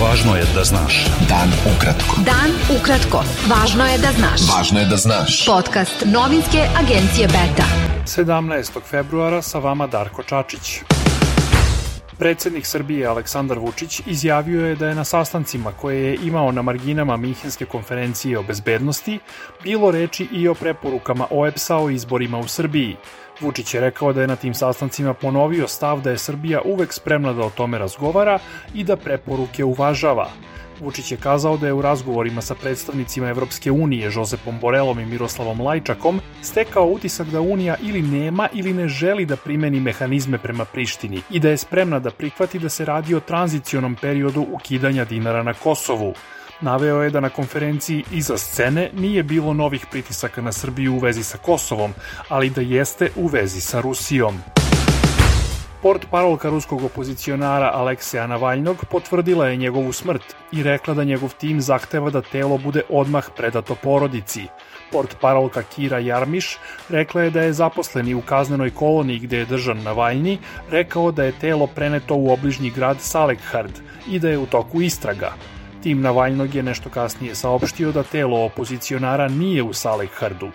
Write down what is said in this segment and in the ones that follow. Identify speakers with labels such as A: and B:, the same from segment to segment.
A: Važno je da znaš.
B: Dan ukratko.
C: Dan ukratko. Važno je da znaš.
B: Važno je da znaš.
C: Podcast novinske agencije Beta.
D: 17. februara sa vama Darko Čačić. Predsednik Srbije Aleksandar Vučić izjavio je da je na sastancima koje je imao na marginama Minhenske konferencije o bezbednosti bilo reči i o preporukama OEPS-a o izborima u Srbiji. Vučić je rekao da je na tim sastancima ponovio stav da je Srbija uvek spremna da o tome razgovara i da preporuke uvažava. Vučić je kazao da je u razgovorima sa predstavnicima Evropske unije Josepom Borelom i Miroslavom Lajčakom stekao utisak da Unija ili nema ili ne želi da primeni mehanizme prema Prištini i da je spremna da prihvati da se radi o tranzicionom periodu ukidanja dinara na Kosovu. Naveo je da na konferenciji iza scene nije bilo novih pritisaka na Srbiju u vezi sa Kosovom, ali da jeste u vezi sa Rusijom. Port parolka ruskog opozicionara Alekseja Navalnog potvrdila je njegovu smrt i rekla da njegov tim zahteva da telo bude odmah predato porodici. Port parolka Kira Jarmiš rekla je da je zaposleni u kaznenoj koloniji gde je držan Navalni rekao da je telo preneto u obližnji grad Salekhard i da je u toku istraga. Tim Navalnog je nešto kasnije saopštio da telo opozicionara nije u Salekhardu.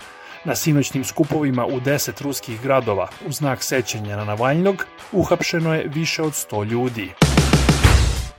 D: Na sinoćnim skupovima u 10 ruskih gradova u znak sećanja na Navalnog uhapšeno je više od 100 ljudi.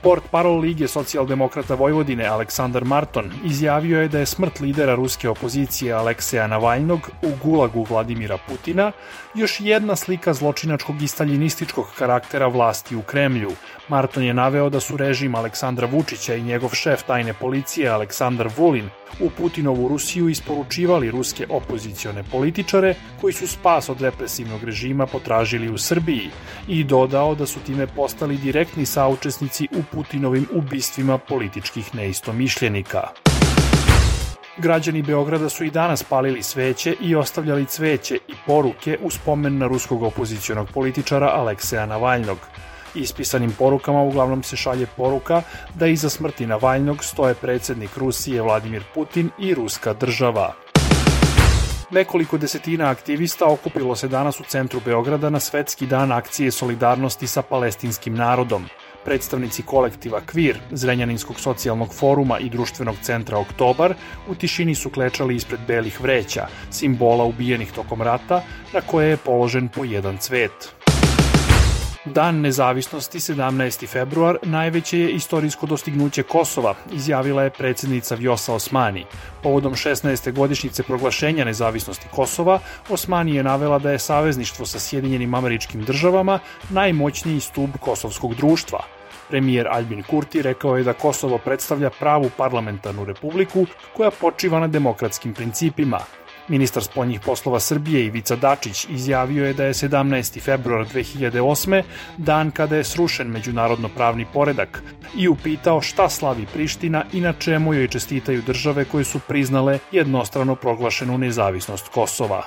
D: Port parol Lige socijaldemokrata Vojvodine Aleksandar Marton izjavio je da je smrt lidera ruske opozicije Alekseja Navalnog u gulagu Vladimira Putina još jedna slika zločinačkog i staljinističkog karaktera vlasti u Kremlju. Marton je naveo da su režim Aleksandra Vučića i njegov šef tajne policije Aleksandar Vulin u Putinovu Rusiju isporučivali ruske opozicione političare koji su spas od represivnog režima potražili u Srbiji i dodao da su time postali direktni saučesnici u Putinovim ubistvima političkih neistomišljenika. Građani Beograda su i danas palili sveće i ostavljali cveće i poruke u spomen na ruskog opozicionog političara Alekseja Navalnog. Ispisanim porukama uglavnom se šalje poruka da iza smrti Navalnog stoje predsednik Rusije Vladimir Putin i ruska država. Nekoliko desetina aktivista okupilo se danas u centru Beograda na svetski dan akcije solidarnosti sa palestinskim narodom. Predstavnici kolektiva Kvir, Zrenjaninskog socijalnog foruma i društvenog centra Oktobar u tišini su klečali ispred belih vreća, simbola ubijenih tokom rata, na koje je položen po jedan cvet. Dan nezavisnosti 17. februar najveće je istorijsko dostignuće Kosova, izjavila je predsednica Vjosa Osmani. Povodom 16. godišnjice proglašenja nezavisnosti Kosova, Osmani je navela da je savezništvo sa Sjedinjenim američkim državama najmoćniji stub kosovskog društva. Premijer Albin Kurti rekao je da Kosovo predstavlja pravu parlamentarnu republiku koja počiva na demokratskim principima, Ministar spoljnih poslova Srbije Ivica Dačić izjavio je da je 17. februar 2008. dan kada je srušen međunarodno pravni poredak i upitao šta slavi Priština i na čemu joj čestitaju države koje su priznale jednostrano proglašenu nezavisnost Kosova.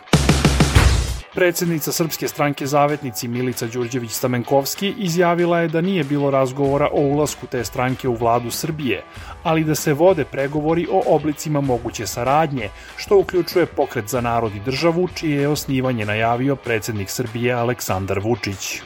D: Predsednica Srpske stranke Zavetnici Milica Đurđević Stamenkovski izjavila je da nije bilo razgovora o ulasku te stranke u vladu Srbije, ali da se vode pregovori o oblicima moguće saradnje, što uključuje pokret za narod i državu, čije je osnivanje najavio predsednik Srbije Aleksandar Vučić.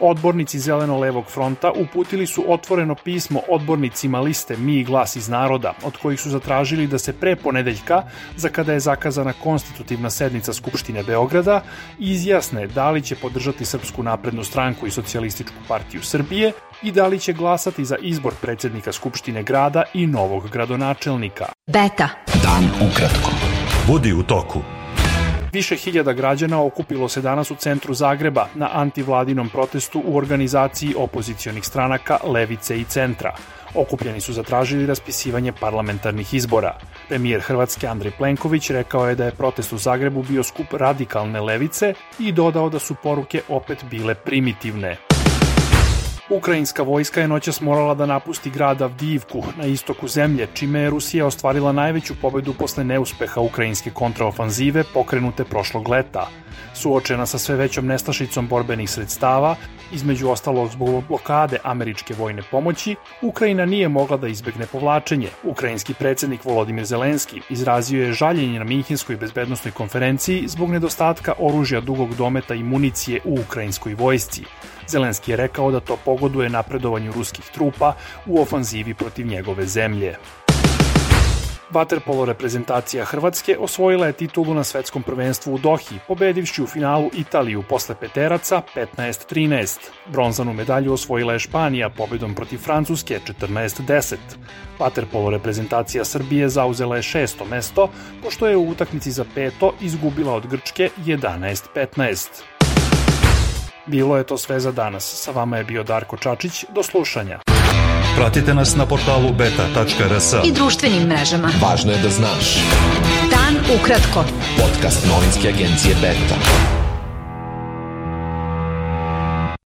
D: Odbornici Zeleno-levog fronta uputili su otvoreno pismo odbornicima liste Mi i glas iz naroda, od kojih su zatražili da se pre ponedeljka, za kada je zakazana konstitutivna sednica Skupštine Beograda, izjasne da li će podržati Srpsku naprednu stranku i Socijalističku partiju Srbije i da li će glasati za izbor predsednika Skupštine grada i novog gradonačelnika.
C: Beta.
B: Dan ukratko.
A: Budi u toku.
D: Više hiljada građana okupilo se danas u centru Zagreba na antivladinom protestu u organizaciji opozicionih stranaka Levice i Centra. Okupljeni su zatražili raspisivanje parlamentarnih izbora. Premijer Hrvatske Andrej Plenković rekao je da je protest u Zagrebu bio skup radikalne levice i dodao da su poruke opet bile primitivne. Ukrajinska vojska je noćas morala da napusti grad Avdijivku na istoku zemlje, čime je Rusija ostvarila najveću pobedu posle neuspeha ukrajinske kontraofanzive pokrenute prošlog leta. Suočena sa sve većom nestašicom borbenih sredstava, između ostalog zbog blokade američke vojne pomoći, Ukrajina nije mogla da izbegne povlačenje. Ukrajinski predsednik Volodimir Zelenski izrazio je žaljenje na Minhinskoj bezbednostnoj konferenciji zbog nedostatka oružja dugog dometa i municije u ukrajinskoj vojsci. Zelenski je rekao da to pogoduje napredovanju ruskih trupa u ofanzivi protiv njegove zemlje. Vaterpolo reprezentacija Hrvatske osvojila je titulu na svetskom prvenstvu u Dohi, pobedivši u finalu Italiju posle peteraca 15-13. Bronzanu medalju osvojila je Španija pobedom protiv Francuske 14-10. Vaterpolo reprezentacija Srbije zauzela je šesto mesto, pošto je u utakmici za peto izgubila od Grčke 11-15. Bilo je to sve za danas. Sa vama je bio Darko Čačić. Do slušanja.
A: Pratite nas na portalu beta.rs.
C: I društvenim mrežama.
B: Važno je da znaš.
C: Dan ukratko.
B: Podcast novinske agencije Beta.